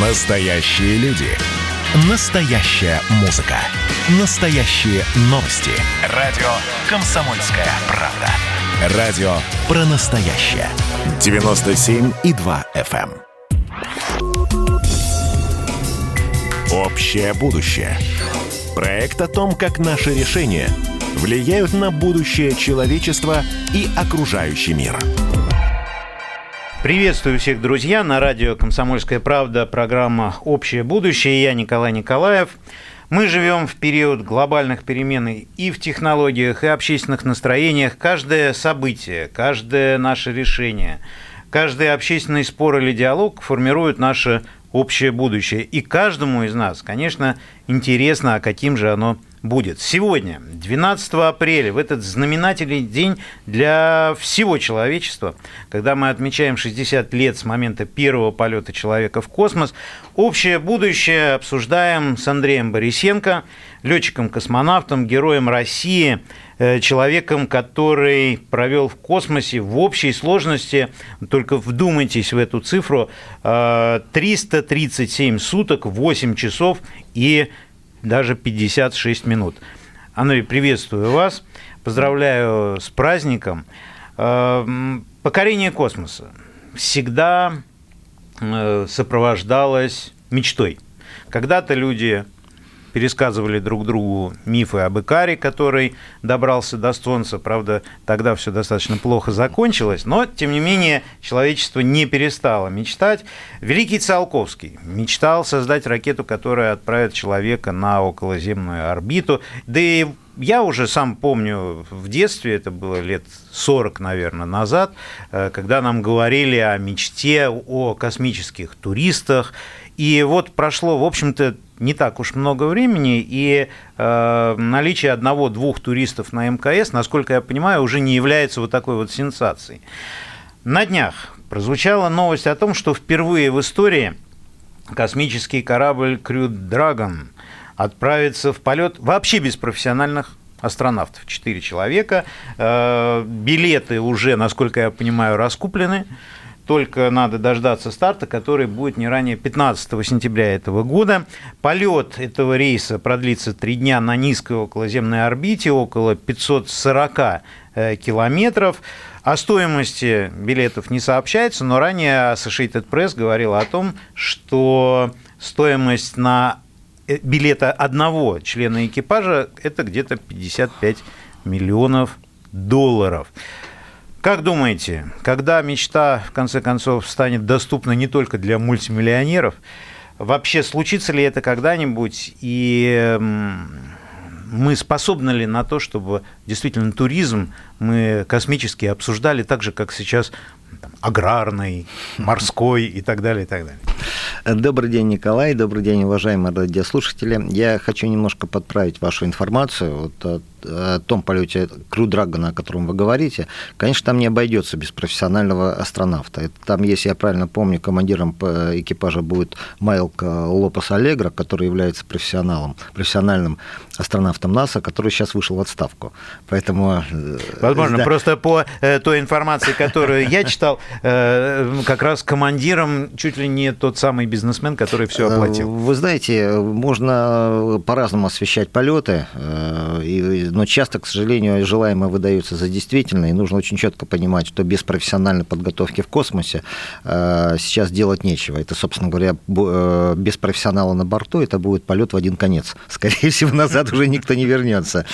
Настоящие люди. Настоящая музыка. Настоящие новости. Радио «Комсомольская правда». Радио про настоящее. 97,2 FM. эм. Общее будущее. Проект о том, как наши решения влияют на будущее человечества и окружающий мир. Приветствую всех, друзья. На радио «Комсомольская правда» программа «Общее будущее». Я Николай Николаев. Мы живем в период глобальных перемен и в технологиях, и общественных настроениях. Каждое событие, каждое наше решение, каждый общественный спор или диалог формирует наше общее будущее. И каждому из нас, конечно, интересно, а каким же оно будет. Сегодня, 12 апреля, в этот знаменательный день для всего человечества, когда мы отмечаем 60 лет с момента первого полета человека в космос, общее будущее обсуждаем с Андреем Борисенко, летчиком-космонавтом, героем России, э, человеком, который провел в космосе в общей сложности, только вдумайтесь в эту цифру, 337 э, суток, 8 часов и даже 56 минут. Андрей, приветствую вас, поздравляю с праздником. Эм, покорение космоса всегда э, сопровождалось мечтой. Когда-то люди пересказывали друг другу мифы об Икаре, который добрался до Солнца. Правда, тогда все достаточно плохо закончилось, но, тем не менее, человечество не перестало мечтать. Великий Циолковский мечтал создать ракету, которая отправит человека на околоземную орбиту. Да и я уже сам помню в детстве, это было лет 40, наверное, назад, э, когда нам говорили о мечте, о космических туристах. И вот прошло, в общем-то, не так уж много времени, и э, наличие одного-двух туристов на МКС, насколько я понимаю, уже не является вот такой вот сенсацией. На днях прозвучала новость о том, что впервые в истории космический корабль Crew Dragon отправится в полет вообще без профессиональных астронавтов. Четыре человека. Э, билеты уже, насколько я понимаю, раскуплены только надо дождаться старта, который будет не ранее 15 сентября этого года. Полет этого рейса продлится три дня на низкой околоземной орбите, около 540 э, километров. О стоимости билетов не сообщается, но ранее Associated Press говорила о том, что стоимость на э, билета одного члена экипажа – это где-то 55 миллионов долларов. Как думаете, когда мечта, в конце концов, станет доступна не только для мультимиллионеров, вообще случится ли это когда-нибудь, и мы способны ли на то, чтобы действительно туризм мы космически обсуждали так же, как сейчас там, аграрный, морской и так далее, и так далее. Добрый день, Николай. Добрый день, уважаемые радиослушатели. Я хочу немножко подправить вашу информацию. Вот о том полете Крю Драгона, о котором вы говорите, конечно, там не обойдется без профессионального астронавта. Там, если я правильно помню, командиром экипажа будет Майлк Лопес Аллегро, который является профессионалом, профессиональным астронавтом НАСА, который сейчас вышел в отставку. Поэтому... Э, Возможно, да. просто по э, той информации, которую я читал, э, как раз командиром чуть ли не тот самый бизнесмен, который все оплатил. Вы знаете, можно по-разному освещать полеты, и но часто, к сожалению, желаемое выдается за действительное, и нужно очень четко понимать, что без профессиональной подготовки в космосе э, сейчас делать нечего. Это, собственно говоря, э, без профессионала на борту это будет полет в один конец. Скорее всего, назад уже никто не вернется.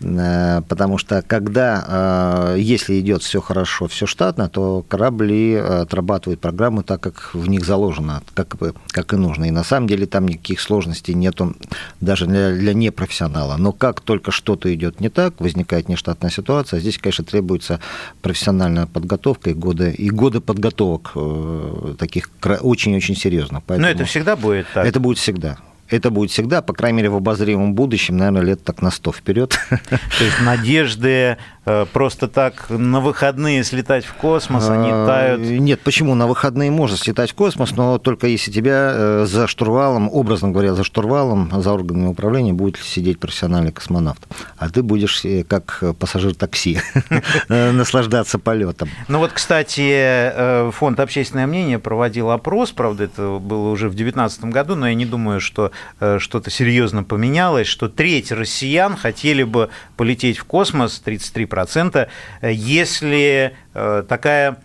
Э, потому что когда, если идет все хорошо, все штатно, то корабли отрабатывают программы так, как в них заложено, как, как и нужно. И на самом деле там никаких сложностей нету даже для, для непрофессионала. Но как только что-то идет не так, возникает нештатная ситуация. Здесь, конечно, требуется профессиональная подготовка и годы, и годы подготовок э, таких очень-очень серьезно. Поэтому Но это всегда будет так? Это будет всегда. Это будет всегда, по крайней мере, в обозримом будущем, наверное, лет так на 100 вперед. То есть надежды э, просто так на выходные слетать в космос, они а, тают? Нет, почему? На выходные можно слетать в космос, но только если тебя э, за штурвалом, образно говоря, за штурвалом, за органами управления будет сидеть профессиональный космонавт. А ты будешь как пассажир такси наслаждаться полетом. Ну вот, кстати, фонд «Общественное мнение» проводил опрос, правда, это было уже в 2019 году, но я не думаю, что Э, что-то серьезно поменялось, что треть россиян хотели бы полететь в космос, 33%, э, если э, такая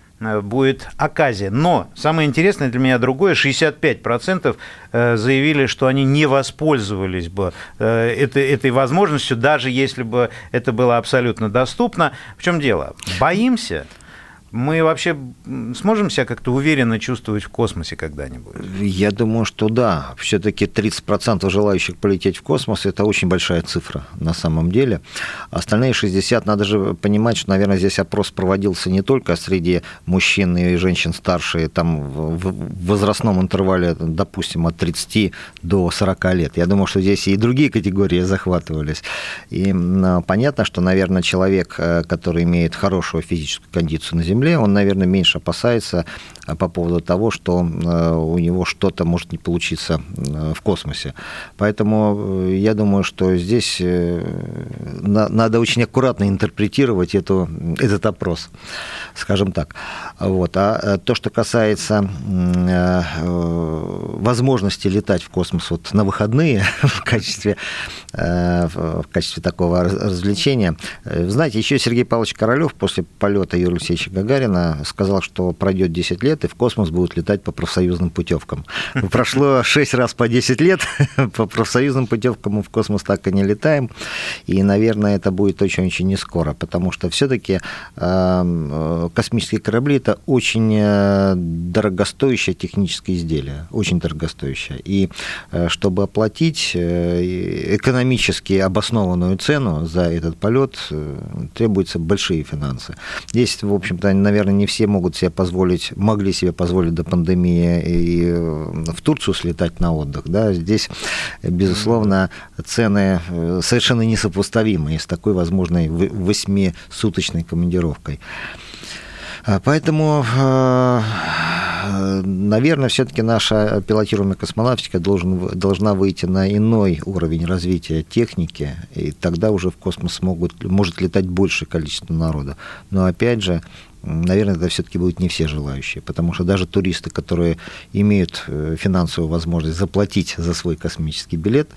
будет оказия. Но самое интересное для меня другое, 65% заявили, что они не воспользовались бы этой, этой возможностью, даже если бы это было абсолютно доступно. В чем дело? Боимся? Мы вообще сможем себя как-то уверенно чувствовать в космосе когда-нибудь? Я думаю, что да. Все-таки 30% желающих полететь в космос – это очень большая цифра на самом деле. Остальные 60% надо же понимать, что, наверное, здесь опрос проводился не только среди мужчин и женщин старше, там в возрастном интервале, допустим, от 30 до 40 лет. Я думаю, что здесь и другие категории захватывались. И понятно, что, наверное, человек, э, который имеет хорошую физическую кондицию на Земле, Земле, он, наверное, меньше опасается а, по поводу того, что э, у него что-то может не получиться э, в космосе. Поэтому э, я думаю, что здесь надо очень аккуратно интерпретировать эту, этот опрос, скажем так. Вот. А то, что касается возможности летать в космос вот на выходные в качестве, в качестве такого развлечения, знаете, еще Сергей Павлович Королев после полета Юрия Алексеевича сказал, что пройдет 10 лет, и в космос будут летать по профсоюзным путевкам. Прошло 6 раз по 10 лет, по профсоюзным путевкам мы в космос так и не летаем, и, наверное, это будет очень-очень не скоро, потому что все-таки э, космические корабли это очень э, дорогостоящее техническое изделие, очень дорогостоящее. И э, чтобы оплатить экономически обоснованную цену за этот полет, требуются большие финансы. Здесь, в общем-то, наверное, не все могут себе позволить, могли себе позволить до пандемии и в Турцию слетать на отдых. Да? Здесь, безусловно, цены э, совершенно несопоставимы с такой возможной восьмисуточной командировкой. А, поэтому, э, наверное, все-таки наша пилотируемая космонавтика должен, должна выйти на иной уровень развития техники, и тогда уже в космос могут, может летать большее количество народа. Но опять же, наверное, это все-таки будут не все желающие, потому что даже туристы, которые имеют э, финансовую возможность заплатить за свой космический билет,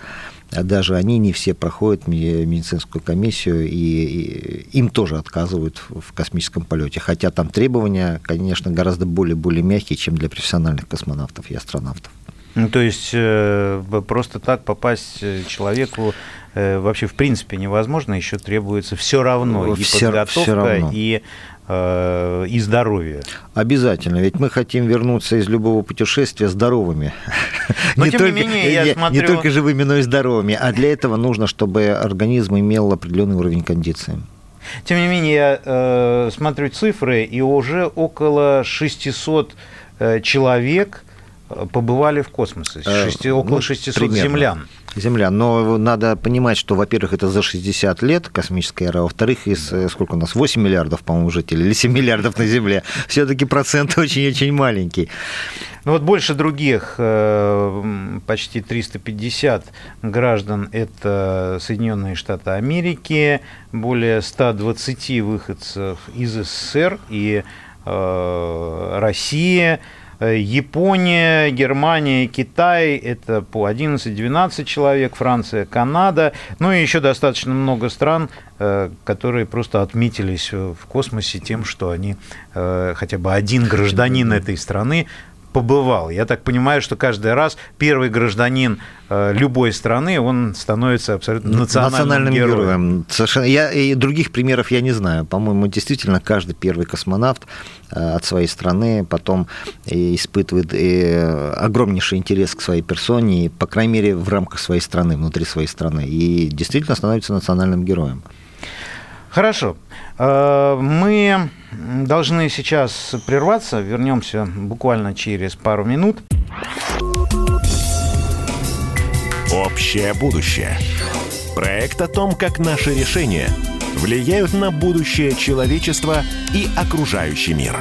а даже они не все проходят медицинскую комиссию, и им тоже отказывают в космическом полете. Хотя там требования, конечно, гораздо более-более мягкие, чем для профессиональных космонавтов и астронавтов. Ну, то есть э, просто так попасть человеку э, вообще в принципе невозможно, еще требуется все равно и все, подготовка, все равно. и Э, и здоровье. Обязательно, ведь мы хотим вернуться из любого путешествия здоровыми. Но не тем только, не менее, я не, смотрю... Не только живыми, но и здоровыми. А для этого нужно, чтобы организм имел определенный уровень кондиции. Тем не менее, я э, смотрю цифры, и уже около 600 э, человек э, побывали в космосе. 6, э, около ну, 600 примерно. землян. Земля. Но надо понимать, что, во-первых, это за 60 лет космическая эра, во-вторых, из э, сколько у нас, 8 миллиардов, по-моему, жителей, или 7 миллиардов на Земле. Все-таки процент очень-очень маленький. Ну вот больше других, э, почти 350 граждан, это Соединенные Штаты Америки, более 120 выходцев из СССР и э, Россия, Япония, Германия, Китай – это по 11-12 человек, Франция, Канада, ну и еще достаточно много стран, э, которые просто отметились в космосе тем, что они э, хотя бы один гражданин этой страны побывал. Я так понимаю, что каждый раз первый гражданин э, любой страны, он становится абсолютно национальным, национальным героем. героем. Совершенно. Я, и других примеров я не знаю. По-моему, действительно, каждый первый космонавт э, от своей страны потом испытывает э, огромнейший интерес к своей персоне, по крайней мере, в рамках своей страны, внутри своей страны. И действительно становится национальным героем. Хорошо. Мы должны сейчас прерваться. Вернемся буквально через пару минут. Общее будущее. Проект о том, как наши решения влияют на будущее человечества и окружающий мир.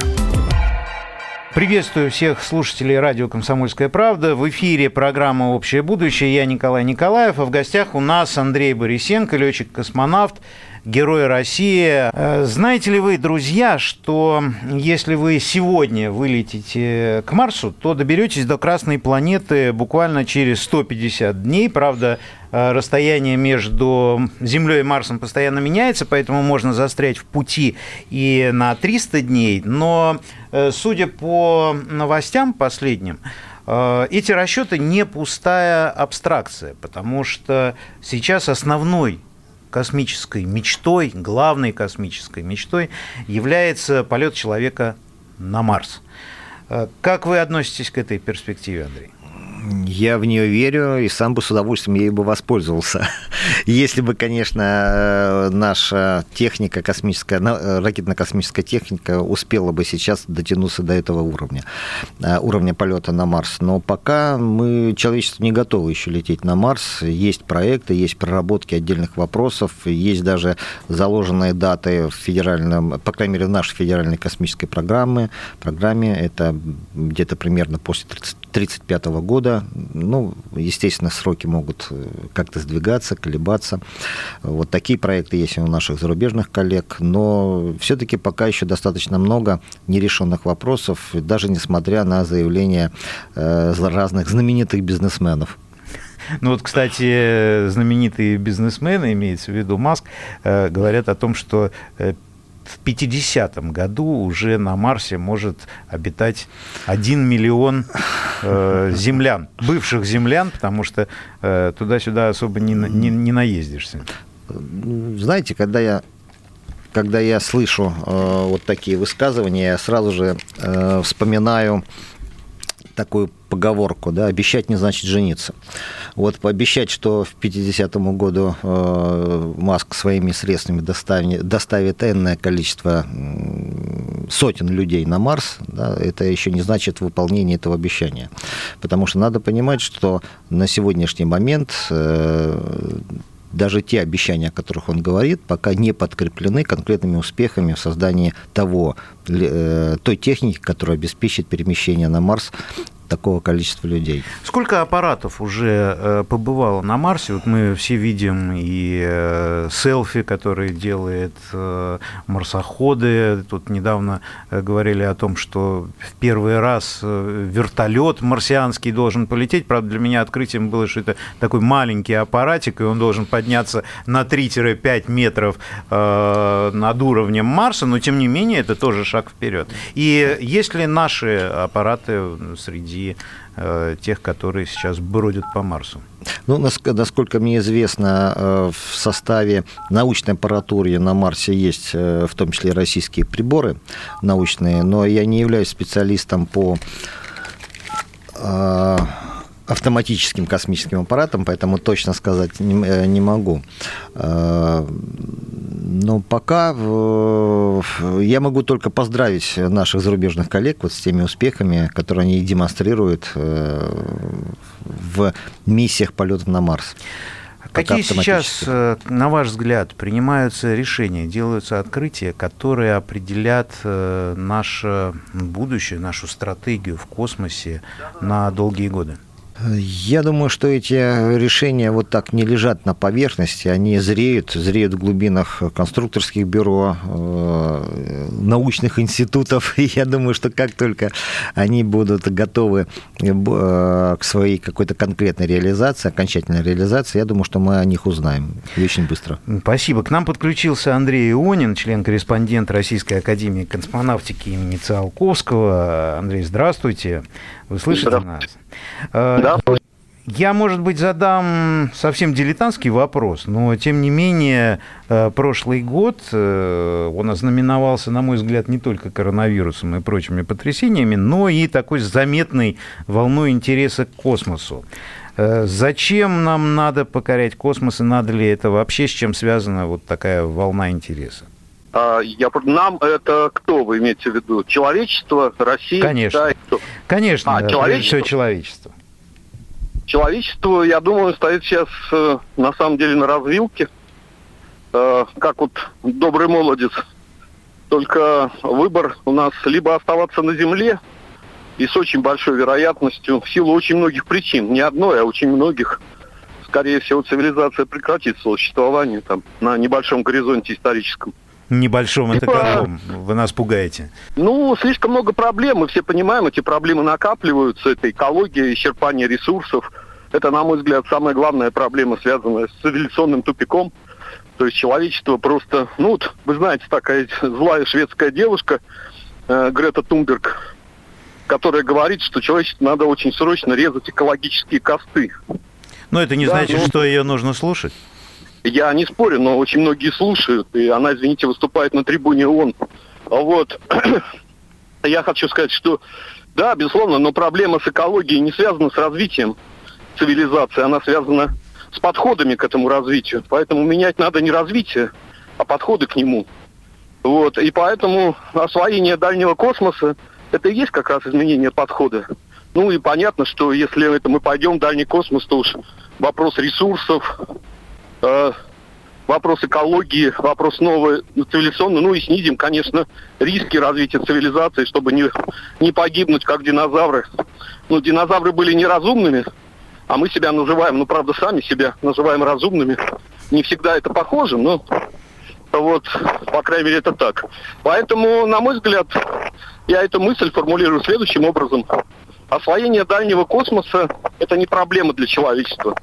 Приветствую всех слушателей радио «Комсомольская правда». В эфире программа «Общее будущее». Я Николай Николаев, а в гостях у нас Андрей Борисенко, летчик-космонавт, Герой России. Э, знаете ли вы, друзья, что если вы сегодня вылетите к Марсу, то доберетесь до Красной планеты буквально через 150 дней. Правда, э, расстояние между Землей и Марсом постоянно меняется, поэтому можно застрять в пути и на 300 дней. Но, э, судя по новостям последним, эти расчеты не пустая абстракция, потому что сейчас основной космической мечтой, главной космической мечтой является полет человека на Марс. Э, как вы относитесь к этой перспективе, Андрей? Я в нее верю и сам бы с удовольствием ей бы воспользовался. Если бы, конечно, э, наша техника космическая, э, ракетно-космическая техника успела бы сейчас дотянуться до этого уровня, э, уровня полета на Марс. Но пока мы, человечество не готово еще лететь на Марс. Есть проекты, есть проработки отдельных вопросов, есть даже заложенные даты в федеральном, по крайней мере, в нашей федеральной космической программе. программе. Это где-то примерно после 1935 года ну, естественно, сроки могут э, как-то сдвигаться, колебаться. Вот такие проекты есть у наших зарубежных коллег, но все-таки пока еще достаточно много нерешенных вопросов, даже несмотря на заявления э, разных знаменитых бизнесменов. Ну вот, кстати, знаменитые бизнесмены, имеется в виду Маск, э, говорят о том, что в 50-м году уже на Марсе может обитать 1 миллион э, землян, бывших землян, потому что э, туда-сюда особо не, не, не наездишься. Знаете, когда я когда я слышу э, вот такие высказывания, я сразу же э, вспоминаю такую поговорку, да, обещать не значит жениться. Вот пообещать, что в 50-му году э, Маск своими средствами доставит, доставит энное количество сотен людей на Марс, да, это еще не значит выполнение этого обещания. Потому что надо понимать, что на сегодняшний момент э, даже те обещания, о которых он говорит, пока не подкреплены конкретными успехами в создании того, э, той техники, которая обеспечит перемещение на Марс такого количества людей. Сколько аппаратов уже э, побывало на Марсе? Вот мы все видим и э, селфи, которые делает э, марсоходы. Тут недавно говорили о том, что в первый раз вертолет марсианский должен полететь. Правда, для меня открытием было, что это такой маленький аппаратик, и он должен подняться на 3-5 метров над уровнем Марса, но тем не менее это тоже шаг вперед. И есть ли наши аппараты среди среди э, тех, которые сейчас бродят по Марсу? Ну, насколько мне известно, э, в составе научной аппаратуры на Марсе есть э, в том числе российские приборы научные, но я не являюсь специалистом по автоматическим космическим аппаратом, поэтому точно сказать не, э, не могу. Э, но пока я могу только поздравить наших зарубежных коллег вот с теми успехами, которые они демонстрируют э, в миссиях полетов на Марс. Какие сейчас, на ваш взгляд, принимаются решения, делаются открытия, которые определят наше будущее, нашу стратегию в космосе на долгие годы? Я думаю, что эти решения вот так не лежат на поверхности, они зреют, зреют в глубинах конструкторских бюро, э, научных институтов. И я думаю, что как только они будут готовы э, к своей какой-то конкретной реализации, окончательной реализации, я думаю, что мы о них узнаем очень быстро. Спасибо. К нам подключился Андрей Ионин, член-корреспондент Российской Академии космонавтики имени Циолковского. Андрей, здравствуйте. Вы слышите нас? Э, да. Я, может быть, задам совсем дилетантский вопрос, но, тем не менее, э, прошлый год, э, он ознаменовался, на мой взгляд, не только коронавирусом и прочими потрясениями, но и такой заметной волной интереса к космосу. Зачем нам надо покорять космос, и надо ли это вообще, с чем связана вот такая волна интереса? А, я, нам это кто вы имеете в виду? Человечество, Россия? Конечно. Китай, Конечно, а, человечество? все человечество. Человечество, я думаю, стоит сейчас э, на самом деле на развилке. Э, как вот добрый молодец. Только выбор у нас либо оставаться на земле, и с очень большой вероятностью, в силу очень многих причин, не одной, а очень многих, скорее всего, цивилизация прекратит существование там на небольшом горизонте историческом. Небольшом это каком? Вы нас пугаете. Ну, слишком много проблем, мы все понимаем, эти проблемы накапливаются, это экология, исчерпание ресурсов. Это, на мой взгляд, самая главная проблема, связанная с цивилизационным тупиком. То есть человечество просто, ну вот, вы знаете, такая злая шведская девушка, э, Грета Тумберг, которая говорит, что человечеству надо очень срочно резать экологические косты. Но это не да, значит, ну... что ее нужно слушать. Я не спорю, но очень многие слушают, и она, извините, выступает на трибуне ООН. Вот. Я хочу сказать, что да, безусловно, но проблема с экологией не связана с развитием цивилизации, она связана с подходами к этому развитию. Поэтому менять надо не развитие, а подходы к нему. Вот. И поэтому освоение дальнего космоса это и есть как раз изменение подхода. Ну и понятно, что если это мы пойдем в дальний космос, то уж вопрос ресурсов, э, вопрос экологии, вопрос новой цивилизационной, ну и снизим, конечно, риски развития цивилизации, чтобы не, не погибнуть, как динозавры. Ну, динозавры были неразумными, а мы себя называем, ну, правда, сами себя называем разумными. Не всегда это похоже, но вот, по крайней мере, это так. Поэтому, на мой взгляд, я эту мысль формулирую следующим образом. Освоение дальнего космоса – это не проблема для человечества.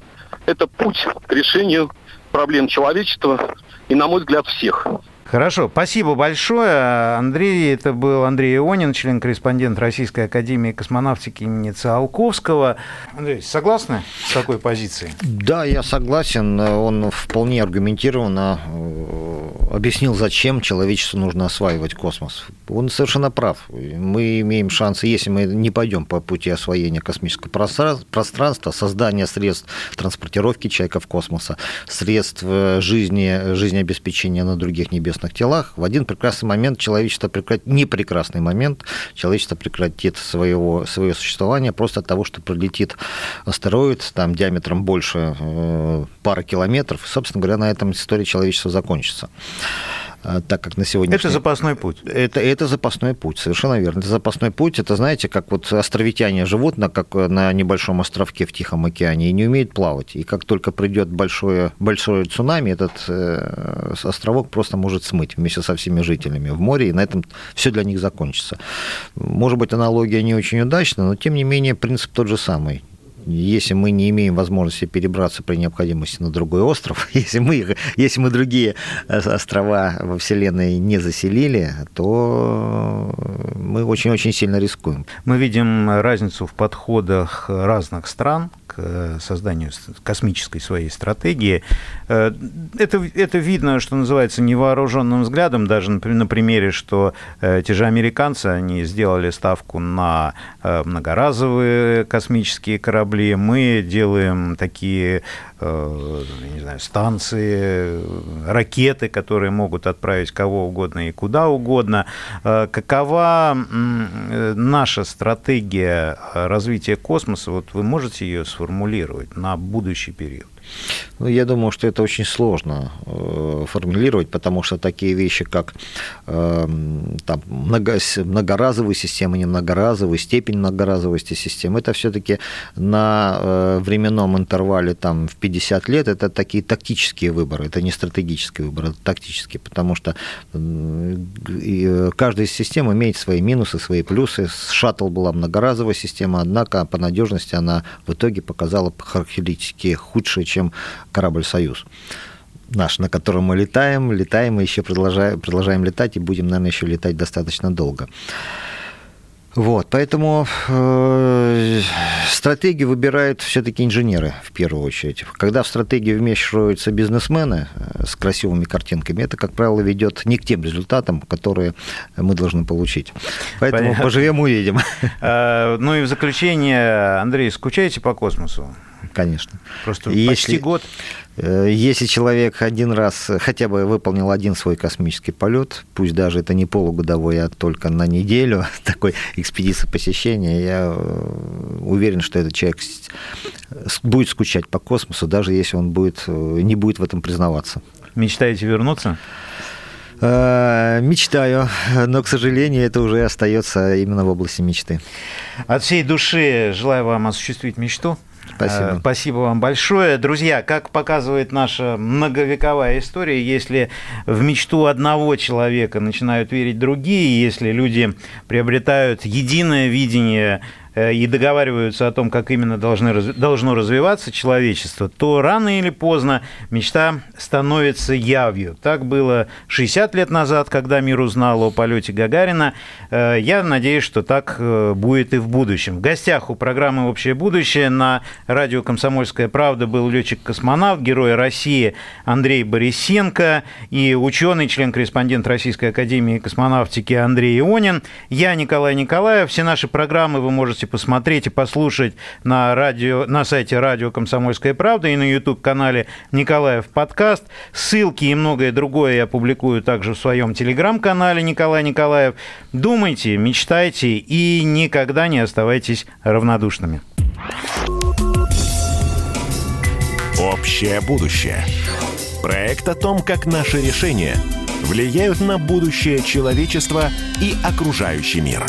Это путь к решению проблем человечества и, на мой взгляд, всех. Хорошо, спасибо большое. Андрей, это был Андрей Ионин, член-корреспондент Российской Академии космонавтики имени Циолковского. Андрей, согласны с такой позицией? Да, я согласен. Он вполне аргументированно э, объяснил, зачем человечеству нужно осваивать космос. Он совершенно прав. Мы имеем шансы, если мы не пойдем по пути освоения космического пространства, создания средств транспортировки человека в космоса, средств э, жизни, жизнеобеспечения на других небесных телах, в один прекрасный момент человечество прекратит, не прекрасный момент, человечество прекратит своего, свое существование просто от того, что пролетит астероид там диаметром больше э, пары километров. И, собственно говоря, на этом история человечества закончится. А, так как на сегодня... Это запасной путь. Это, это запасной путь, совершенно верно. Это запасной путь. Это, знаете, как вот островитяне живут на, как на небольшом островке в Тихом океане и не умеют плавать. И как только придет большое, большое цунами, этот э, островок просто может смыть вместе со всеми жителями в море, и на этом все для них закончится. Может быть, аналогия не очень удачна, но тем не менее принцип тот же самый если мы не имеем возможности перебраться при необходимости на другой остров, если мы, если мы другие острова во Вселенной не заселили, то мы очень-очень сильно рискуем. Мы видим разницу в подходах разных стран к э, созданию космической своей стратегии. Э, это, это видно, что называется, невооруженным взглядом, даже на примере, что э, те же американцы, они сделали ставку на многоразовые космические корабли, мы делаем такие не знаю, станции, ракеты, которые могут отправить кого угодно и куда угодно. Какова наша стратегия развития космоса? Вот вы можете ее сформулировать на будущий период? Ну, я думаю, что это очень сложно э, формулировать, потому что такие вещи, как э, там, много, многоразовые системы, не многоразовые, степень многоразовости системы, это все-таки на э, временном интервале там, в 50 лет, это такие тактические выборы, это не стратегические выборы, это тактические, потому что каждая система имеет свои минусы, свои плюсы. Шаттл была многоразовая система, однако по надежности она в итоге показала характеристики худшие, чем корабль «Союз» наш, на котором мы летаем, летаем и еще продолжаем, продолжаем летать, и будем, наверное, еще летать достаточно долго. Вот, поэтому э, стратегию выбирают все-таки инженеры в первую очередь. Когда в стратегию вмешиваются бизнесмены э, с красивыми картинками, это, как правило, ведет не к тем результатам, которые мы должны получить. Поэтому Понятно. поживем, увидим. А, ну и в заключение, Андрей, скучаете по космосу? Конечно. Просто Если... почти год. Э, если человек один раз хотя бы выполнил один свой космический полет, пусть даже это не полугодовой, а только на неделю такой экспедиции посещения, я э, уверен, что этот человек будет скучать по космосу, даже если он будет, э, не будет в этом признаваться. Мечтаете вернуться? Мечтаю, но, к сожалению, это уже остается именно в области мечты. От всей души желаю вам осуществить мечту. Спасибо. Э, спасибо вам большое. Друзья, как показывает наша многовековая история, если в мечту одного человека начинают верить другие, если люди приобретают единое видение и договариваются о том, как именно должны, должно развиваться человечество, то рано или поздно мечта становится явью. Так было 60 лет назад, когда мир узнал о полете Гагарина. Э, я надеюсь, что так э, будет и в будущем. В гостях у программы «Общее будущее» на радио «Комсомольская правда» был летчик-космонавт, герой России Андрей Борисенко и ученый, член-корреспондент Российской академии космонавтики Андрей Ионин. Я Николай Николаев. Все наши программы вы можете можете посмотреть и послушать на, радио, на сайте радио «Комсомольская правда» и на YouTube-канале «Николаев подкаст». Ссылки и многое другое я публикую также в своем телеграм-канале «Николай Николаев». Думайте, мечтайте и никогда не оставайтесь равнодушными. Общее будущее. Проект о том, как наши решения влияют на будущее человечества и окружающий мир.